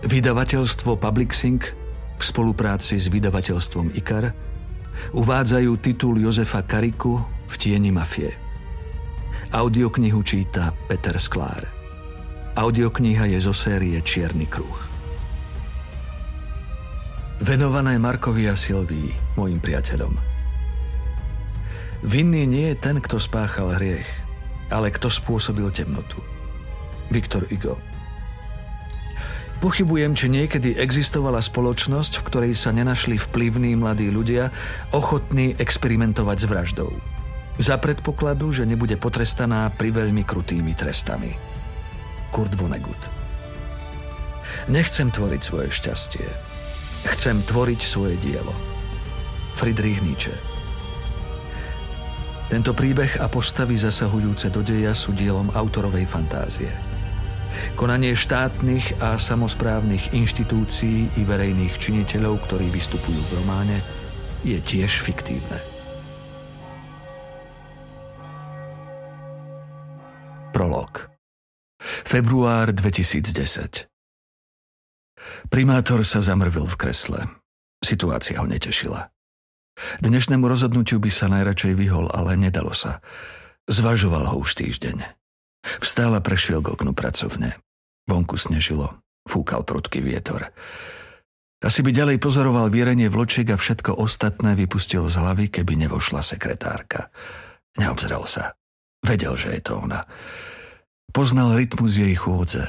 Vydavateľstvo Public Sync v spolupráci s vydavateľstvom IKAR uvádzajú titul Jozefa Kariku v tieni mafie. Audioknihu číta Peter Sklár. Audiokniha je zo série Čierny kruh. Venované Markovi a Silvii, môjim priateľom. Vinný nie je ten, kto spáchal hriech, ale kto spôsobil temnotu. Viktor Igo Pochybujem, či niekedy existovala spoločnosť, v ktorej sa nenašli vplyvní mladí ľudia, ochotní experimentovať s vraždou. Za predpokladu, že nebude potrestaná pri veľmi krutými trestami. Kurt Vonnegut Nechcem tvoriť svoje šťastie. Chcem tvoriť svoje dielo. Friedrich Nietzsche Tento príbeh a postavy zasahujúce do deja sú dielom autorovej fantázie – Konanie štátnych a samozprávnych inštitúcií i verejných činiteľov, ktorí vystupujú v románe, je tiež fiktívne. Prolog Február 2010 Primátor sa zamrvil v kresle. Situácia ho netešila. Dnešnému rozhodnutiu by sa najradšej vyhol, ale nedalo sa. Zvažoval ho už týždeň. Vstal prešiel k oknu pracovne. Vonku snežilo. Fúkal prudký vietor. Asi by ďalej pozoroval vierenie vločiek a všetko ostatné vypustil z hlavy, keby nevošla sekretárka. Neobzrel sa. Vedel, že je to ona. Poznal rytmus jej chôdze.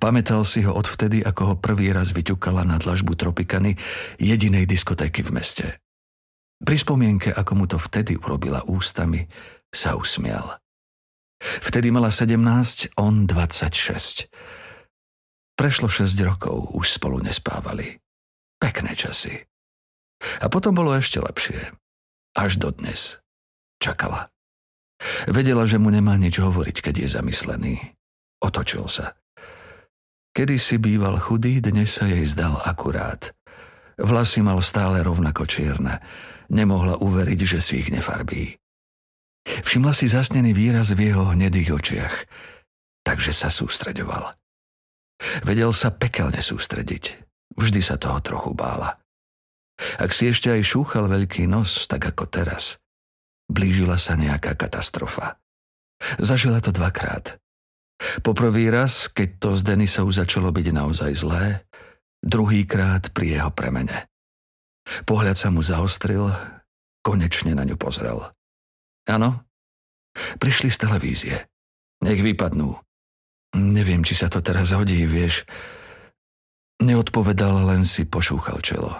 Pamätal si ho odvtedy, ako ho prvý raz vyťukala na dlažbu Tropikany, jedinej diskotéky v meste. Pri spomienke, ako mu to vtedy urobila ústami, sa usmial. Vtedy mala 17, on 26. Prešlo 6 rokov, už spolu nespávali. Pekné časy. A potom bolo ešte lepšie. Až dodnes. Čakala. Vedela, že mu nemá nič hovoriť, keď je zamyslený. Otočil sa. Kedy si býval chudý, dnes sa jej zdal akurát. Vlasy mal stále rovnako čierne. Nemohla uveriť, že si ich nefarbí. Všimla si zasnený výraz v jeho hnedých očiach, takže sa sústreďoval. Vedel sa pekelne sústrediť. Vždy sa toho trochu bála. Ak si ešte aj šúchal veľký nos, tak ako teraz, blížila sa nejaká katastrofa. Zažila to dvakrát. Poprvý raz, keď to z Denisou začalo byť naozaj zlé, druhýkrát pri jeho premene. Pohľad sa mu zaostril, konečne na ňu pozrel. Áno, prišli z televízie. Nech vypadnú. Neviem, či sa to teraz hodí, vieš. Neodpovedal, len si pošúchal čelo.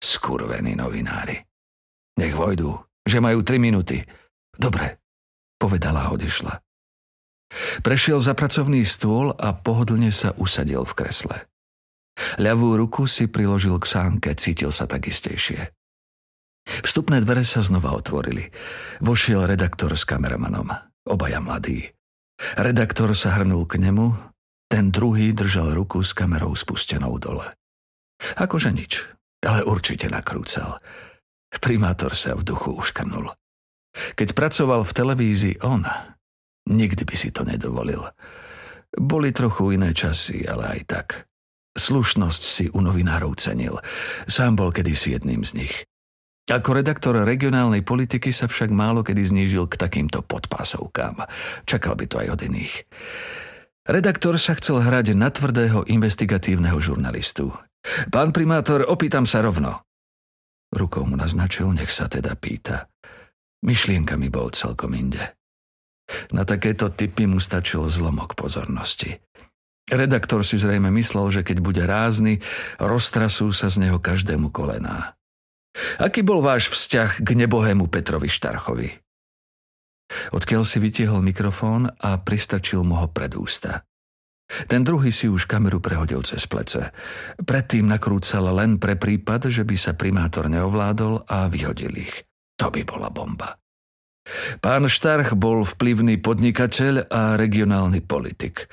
Skurvení novinári. Nech vojdu, že majú tri minúty. Dobre, povedala a odišla. Prešiel za pracovný stôl a pohodlne sa usadil v kresle. Ľavú ruku si priložil k sánke, cítil sa tak istejšie. Vstupné dvere sa znova otvorili. Vošiel redaktor s kameramanom. Obaja mladí. Redaktor sa hrnul k nemu, ten druhý držal ruku s kamerou spustenou dole. Akože nič, ale určite nakrúcal. Primátor sa v duchu uškrnul. Keď pracoval v televízii on, nikdy by si to nedovolil. Boli trochu iné časy, ale aj tak. Slušnosť si u novinárov cenil. Sám bol kedysi jedným z nich. Ako redaktor regionálnej politiky sa však málo kedy znížil k takýmto podpásovkám. Čakal by to aj od iných. Redaktor sa chcel hrať na tvrdého investigatívneho žurnalistu. Pán primátor, opýtam sa rovno. Rukou mu naznačil, nech sa teda pýta. Myšlienkami bol celkom inde. Na takéto typy mu stačil zlomok pozornosti. Redaktor si zrejme myslel, že keď bude rázny, roztrasú sa z neho každému kolená. Aký bol váš vzťah k nebohému Petrovi Štarchovi? Odkiaľ si vytiehol mikrofón a pristrčil mu ho pred ústa. Ten druhý si už kameru prehodil cez plece. Predtým nakrúcal len pre prípad, že by sa primátor neovládol a vyhodil ich. To by bola bomba. Pán Štarch bol vplyvný podnikateľ a regionálny politik.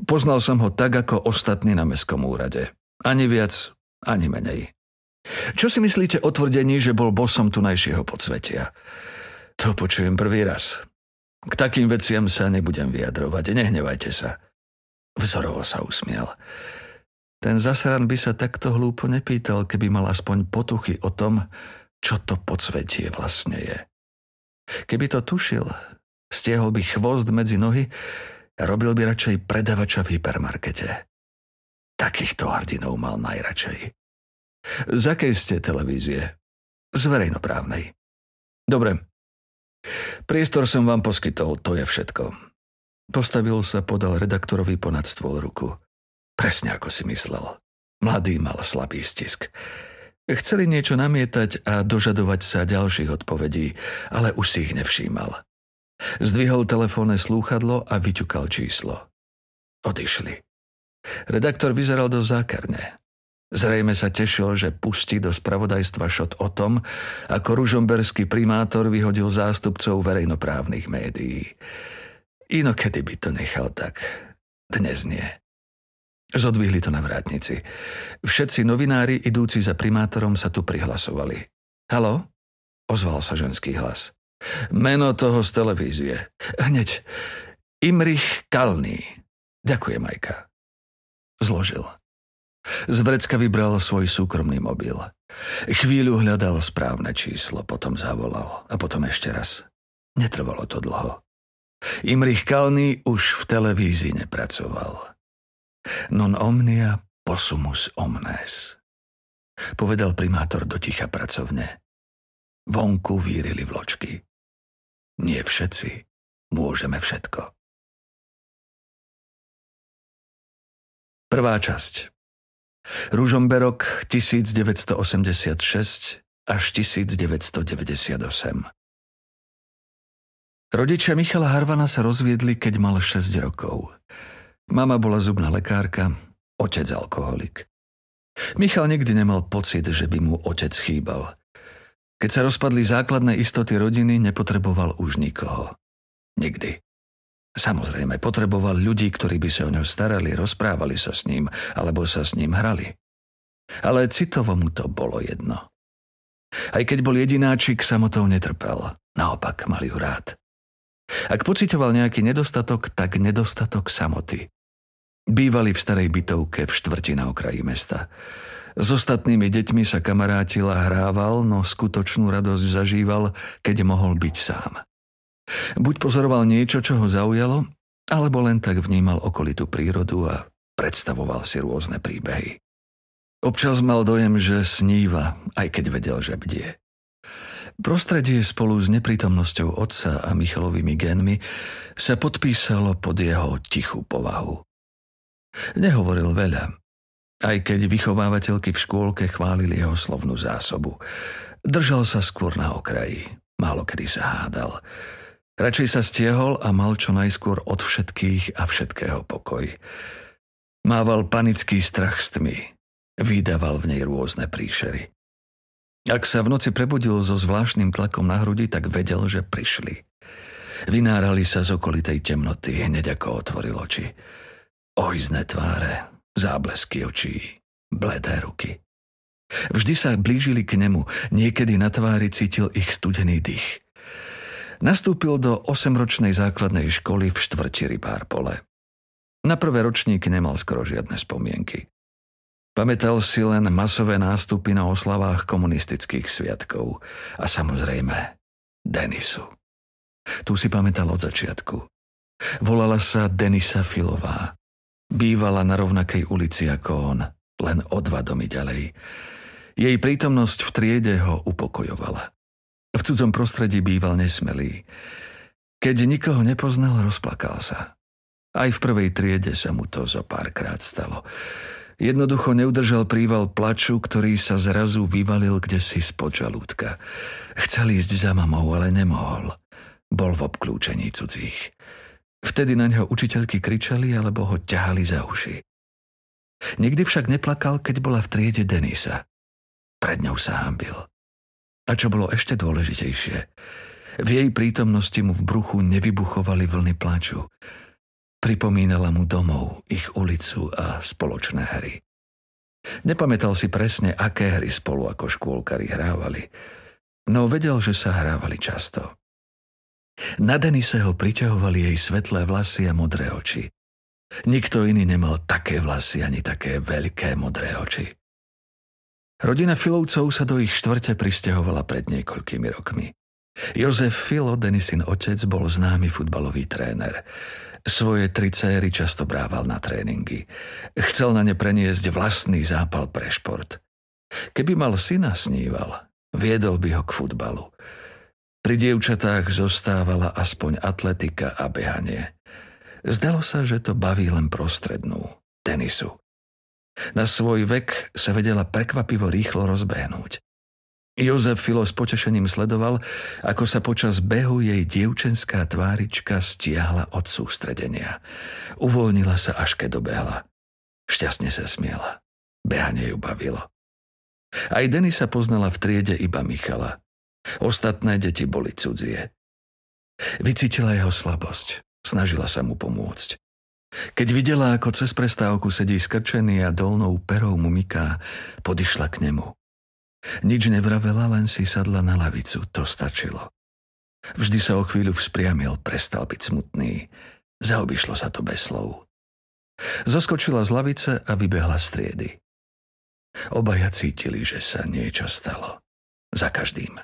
Poznal som ho tak ako ostatní na mestskom úrade. Ani viac, ani menej. Čo si myslíte o tvrdení, že bol bosom tunajšieho podsvetia? To počujem prvý raz. K takým veciam sa nebudem vyjadrovať, nehnevajte sa. Vzorovo sa usmiel. Ten zasran by sa takto hlúpo nepýtal, keby mal aspoň potuchy o tom, čo to podsvetie vlastne je. Keby to tušil, stiehol by chvost medzi nohy a robil by radšej predavača v hypermarkete. Takýchto hrdinov mal najradšej. Z akej ste televízie? Z verejnoprávnej. Dobre. Priestor som vám poskytol, to je všetko. Postavil sa, podal redaktorovi ponad stôl ruku. Presne ako si myslel. Mladý mal slabý stisk. Chceli niečo namietať a dožadovať sa ďalších odpovedí, ale už si ich nevšímal. Zdvihol telefónne slúchadlo a vyťukal číslo. Odišli. Redaktor vyzeral dosť zákarne. Zrejme sa tešil, že pustí do spravodajstva šot o tom, ako ružomberský primátor vyhodil zástupcov verejnoprávnych médií. Inokedy by to nechal tak. Dnes nie. Zodvihli to na vrátnici. Všetci novinári idúci za primátorom sa tu prihlasovali. Halo? Ozval sa ženský hlas. Meno toho z televízie. Hneď. Imrich Kalný. Ďakujem, Majka. Zložil. Z vrecka vybral svoj súkromný mobil. Chvíľu hľadal správne číslo, potom zavolal a potom ešte raz. Netrvalo to dlho. Imrich Kalný už v televízii nepracoval. Non omnia possumus omnes. Povedal primátor do ticha pracovne. Vonku vírili vločky. Nie všetci môžeme všetko. Prvá časť. Ružomberok 1986 až 1998. Rodičia Michala Harvana sa rozviedli, keď mal 6 rokov. Mama bola zubná lekárka, otec alkoholik. Michal nikdy nemal pocit, že by mu otec chýbal. Keď sa rozpadli základné istoty rodiny, nepotreboval už nikoho. Nikdy. Samozrejme, potreboval ľudí, ktorí by sa o ňo starali, rozprávali sa s ním, alebo sa s ním hrali. Ale citovo mu to bolo jedno. Aj keď bol jedináčik, samotou netrpel. Naopak, mal ju rád. Ak pocitoval nejaký nedostatok, tak nedostatok samoty. Bývali v starej bytovke v štvrti na okraji mesta. S ostatnými deťmi sa kamarátil a hrával, no skutočnú radosť zažíval, keď mohol byť sám. Buď pozoroval niečo, čo ho zaujalo, alebo len tak vnímal okolitú prírodu a predstavoval si rôzne príbehy. Občas mal dojem, že sníva, aj keď vedel, že bdie. Prostredie spolu s neprítomnosťou otca a Michalovými genmi sa podpísalo pod jeho tichú povahu. Nehovoril veľa, aj keď vychovávateľky v škôlke chválili jeho slovnú zásobu. Držal sa skôr na okraji, málo kedy sa hádal. Radšej sa stiehol a mal čo najskôr od všetkých a všetkého pokoj. Mával panický strach s tmy. Vydával v nej rôzne príšery. Ak sa v noci prebudil so zvláštnym tlakom na hrudi, tak vedel, že prišli. Vynárali sa z okolitej temnoty, hneď ako otvoril oči. Ojzné tváre, záblesky očí, bledé ruky. Vždy sa blížili k nemu, niekedy na tvári cítil ich studený dých. Nastúpil do osemročnej základnej školy v štvrti Rybárpole. Na prvé ročník nemal skoro žiadne spomienky. Pamätal si len masové nástupy na oslavách komunistických sviatkov a samozrejme Denisu. Tu si pamätal od začiatku. Volala sa Denisa Filová. Bývala na rovnakej ulici ako on, len o dva domy ďalej. Jej prítomnosť v triede ho upokojovala. V cudzom prostredí býval nesmelý. Keď nikoho nepoznal, rozplakal sa. Aj v prvej triede sa mu to zo párkrát stalo. Jednoducho neudržal príval plaču, ktorý sa zrazu vyvalil kde si spod žalúdka. Chcel ísť za mamou, ale nemohol. Bol v obklúčení cudzích. Vtedy na ňo učiteľky kričali alebo ho ťahali za uši. Nikdy však neplakal, keď bola v triede Denisa. Pred ňou sa hambil. A čo bolo ešte dôležitejšie, v jej prítomnosti mu v bruchu nevybuchovali vlny pláču. Pripomínala mu domov, ich ulicu a spoločné hry. Nepamätal si presne, aké hry spolu ako škôlkari hrávali, no vedel, že sa hrávali často. Na Denise ho priťahovali jej svetlé vlasy a modré oči. Nikto iný nemal také vlasy ani také veľké modré oči. Rodina Filovcov sa do ich štvrte pristahovala pred niekoľkými rokmi. Jozef Filo, Denisin otec, bol známy futbalový tréner. Svoje tri céry často brával na tréningy. Chcel na ne preniesť vlastný zápal pre šport. Keby mal syna sníval, viedol by ho k futbalu. Pri dievčatách zostávala aspoň atletika a behanie. Zdalo sa, že to baví len prostrednú, tenisu. Na svoj vek sa vedela prekvapivo rýchlo rozbehnúť. Jozef Filo s potešením sledoval, ako sa počas behu jej dievčenská tvárička stiahla od sústredenia. Uvoľnila sa, až keď dobehla. Šťastne sa smiela. Behanie ju bavilo. Aj Denisa poznala v triede iba Michala. Ostatné deti boli cudzie. Vycítila jeho slabosť. Snažila sa mu pomôcť. Keď videla, ako cez prestávku sedí skrčený a dolnou perou mu podišla k nemu. Nič nevravela, len si sadla na lavicu, to stačilo. Vždy sa o chvíľu vzpriamil, prestal byť smutný. Zaobišlo sa to bez slov. Zoskočila z lavice a vybehla z triedy. Obaja cítili, že sa niečo stalo. Za každým.